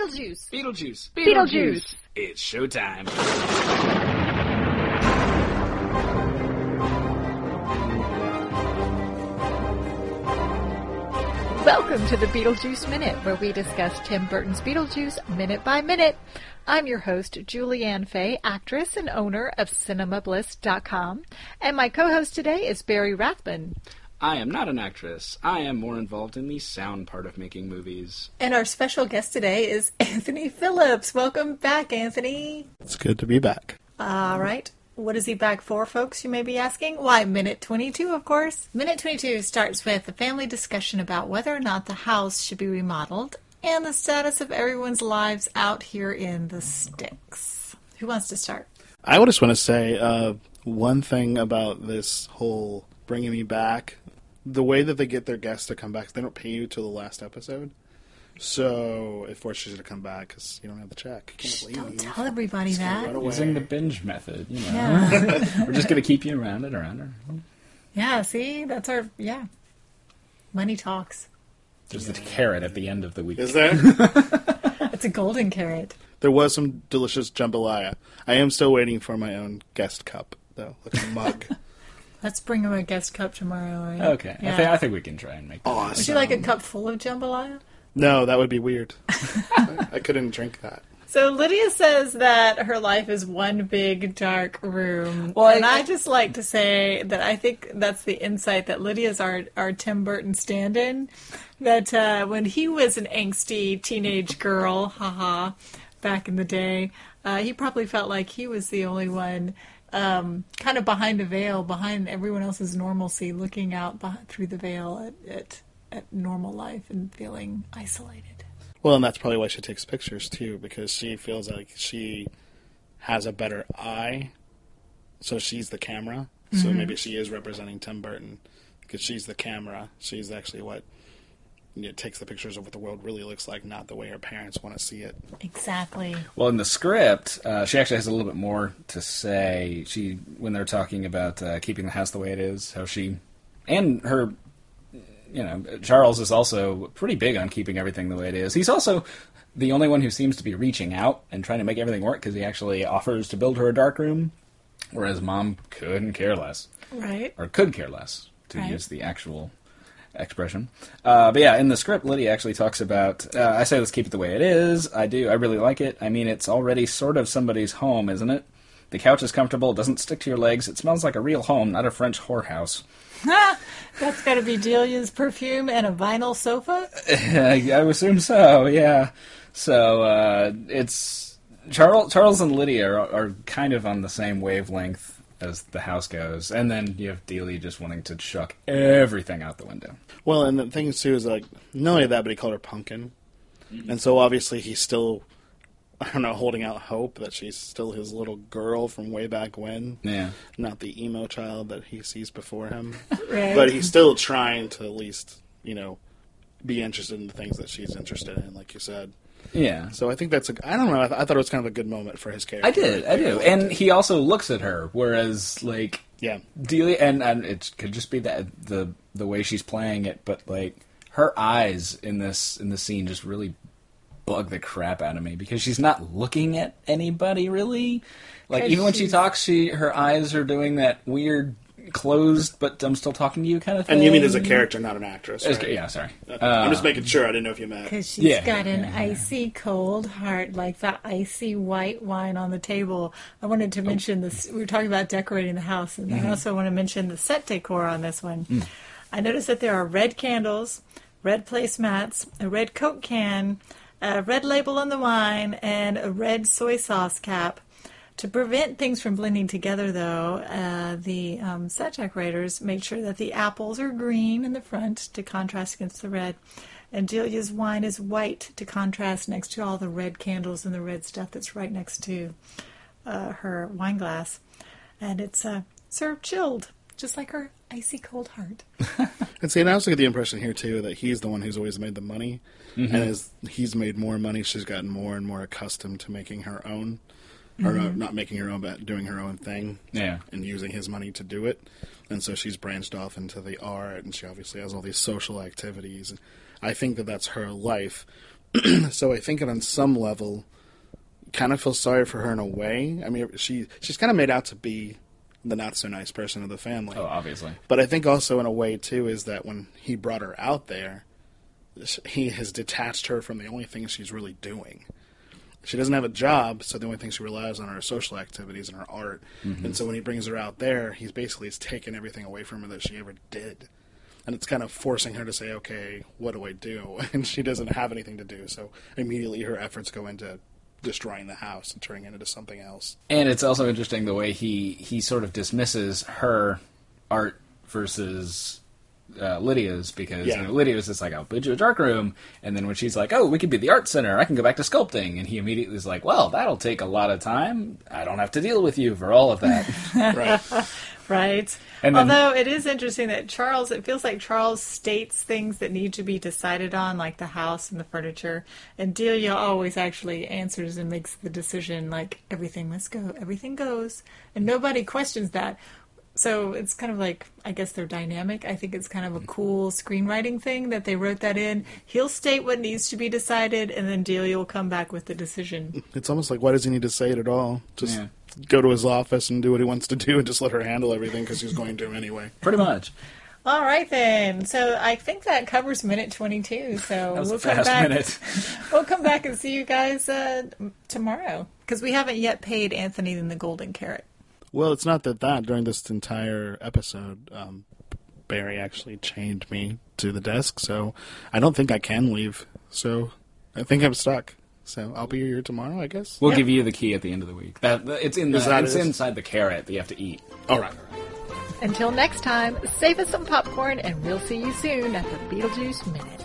Beetlejuice. Beetlejuice. Beetlejuice. It's showtime. Welcome to the Beetlejuice Minute, where we discuss Tim Burton's Beetlejuice minute by minute. I'm your host, Julianne Fay, actress and owner of CinemaBliss.com, and my co-host today is Barry Rathman. I am not an actress. I am more involved in the sound part of making movies. And our special guest today is Anthony Phillips. Welcome back, Anthony. It's good to be back. All right. What is he back for, folks? You may be asking. Why, minute 22, of course. Minute 22 starts with a family discussion about whether or not the house should be remodeled and the status of everyone's lives out here in the sticks. Who wants to start? I would just want to say uh, one thing about this whole bringing me back. The way that they get their guests to come back, they don't pay you till the last episode. So it forces you to come back because you don't have the check. You can't Don't tell everybody that. Run away. Using the binge method, you know. Yeah. We're just going to keep you around and around. and- yeah, see? That's our, yeah. Money talks. There's the carrot at the end of the week. Is there? It's a golden carrot. there was some delicious jambalaya. I am still waiting for my own guest cup, though, like a mug. Let's bring him a guest cup tomorrow. Right? Okay, Yeah. I, think, I think we can try and make that. Awesome. Would you like a cup full of jambalaya? No, that would be weird. I couldn't drink that. So Lydia says that her life is one big dark room. Well, I- and I just like to say that I think that's the insight that Lydia's our our Tim Burton stand-in. That uh, when he was an angsty teenage girl, haha, back in the day, uh, he probably felt like he was the only one. Um, kind of behind a veil, behind everyone else's normalcy, looking out beh- through the veil at, at at normal life and feeling isolated. Well, and that's probably why she takes pictures too, because she feels like she has a better eye. So she's the camera. So maybe she is representing Tim Burton because she's the camera. She's actually what you know, takes the pictures of what the world really looks like, not the way her parents want to see it. Exactly. Well, in the script, uh, she actually has a little bit more to say. She, when they're talking about uh, keeping the house the way it is, how she and her, you know, Charles is also pretty big on keeping everything the way it is. He's also the only one who seems to be reaching out and trying to make everything work because he actually offers to build her a dark room, whereas mom couldn't care less Right. or could care less, to Right. use the actual expression. Uh, but yeah, in the script, Lydia actually talks about. Uh, I say let's keep it the way it is. I do. I really like it. I mean, it's already sort of somebody's home, isn't it? The couch is comfortable. It doesn't stick to your legs. It smells like a real home, not a French whorehouse. That's got to be Delia's perfume and a vinyl sofa. I, I assume so. Yeah. So uh, it's Charles. Charles and Lydia are, are kind of on the same wavelength as the house goes, and then you have Delia just wanting to chuck everything out the window. Well, and the thing too is like not only that, but he called her pumpkin, mm-hmm. and so obviously he's still, I don't know, holding out hope that she's still his little girl from way back when. Yeah. not the emo child that he sees before him. Right. but he's still trying to at least, you know, be interested in the things that she's interested in, like you said. Yeah. So I think that's a. I don't know. I, th- I thought it was kind of a good moment for his character. I did, I do, and he also looks at her, whereas like yeah, Delia, and and it could just be that the the way she's playing it, but like her eyes in this in the scene just really bug the crap out of me because she's not looking at anybody really. Like even when she talks, she her eyes are doing that weird closed, but I'm still talking to you kind of thing. and you mean as a character, not an actress? As- Right? Yeah, sorry. Uh, uh, I'm just making sure. I didn't know if you meant. Because she's Yeah, got an yeah, yeah. icy cold heart, like that icy white wine on the table. I wanted to oh. mention this. We were talking about decorating the house, and I mm-hmm. also want to mention the set decor on this one. Mm. I noticed that there are red candles, red placemats, a red Coke can, a red label on the wine, and a red soy sauce cap. To prevent things from blending together, though, uh, the um, set decorators made sure that the apples are green in the front to contrast against the red, and Delia's wine is white to contrast next to all the red candles and the red stuff that's right next to uh, her wine glass. And it's uh, served chilled, just like her icy cold heart. And see, and I also get the impression here too that he's the one who's always made the money, and as he's made more money, she's gotten more and more accustomed to making her own, or not, not making her own, but doing her own thing. Yeah. and using his money to do it. And so she's branched off into the art, and she obviously has all these social activities. And I think that that's her life. so I think that on some level, kind of feel sorry for her in a way. I mean, she she's kind of made out to be the not so nice person of the family. Oh, obviously. But I think also in a way too is that when he brought her out there, he has detached her from the only thing she's really doing. She doesn't have a job, so the only thing she relies on are social activities and her art. Mm-hmm. And so when he brings her out there, he's basically has taken everything away from her that she ever did. And it's kind of forcing her to say, okay, what do I do? And she doesn't have anything to do, so immediately her efforts go into destroying the house and turning it into something else. And it's also interesting the way he he sort of dismisses her art versus uh, Lydia's because Yeah. you know, Lydia's just like I'll build you a dark room, and then when she's like, oh, we could be the art center, I can go back to sculpting, and he immediately is like, well, that'll take a lot of time. I don't have to deal with you for all of that. Right. Right. And then- Although it is interesting that Charles, it feels like Charles states things that need to be decided on, like the house and the furniture, and Delia always actually answers and makes the decision, like everything must go, everything goes, and nobody questions that. So it's kind of like, I guess they're dynamic. I think it's kind of a cool screenwriting thing that they wrote that in. He'll state what needs to be decided, and then Delia will come back with the decision. It's almost like why does he need to say it at all? Just Yeah. go to his office and do what he wants to do, and just let her handle everything because he's going to anyway. Pretty much. All right then. So I think that covers minute twenty-two. So That was we'll a come fast back. minute. We'll come back and see you guys uh, tomorrow because we haven't yet paid Anthony in the golden carrot. Well, it's not that that during this entire episode, um, Barry actually chained me to the desk, so I don't think I can leave. So I think I'm stuck. So I'll be here tomorrow, I guess. We'll Yep. give you the key at the end of the week. That it's in the, that it's it? inside the carrot that you have to eat. All right. Until next time, save us some popcorn and we'll see you soon at the Beetlejuice Minute.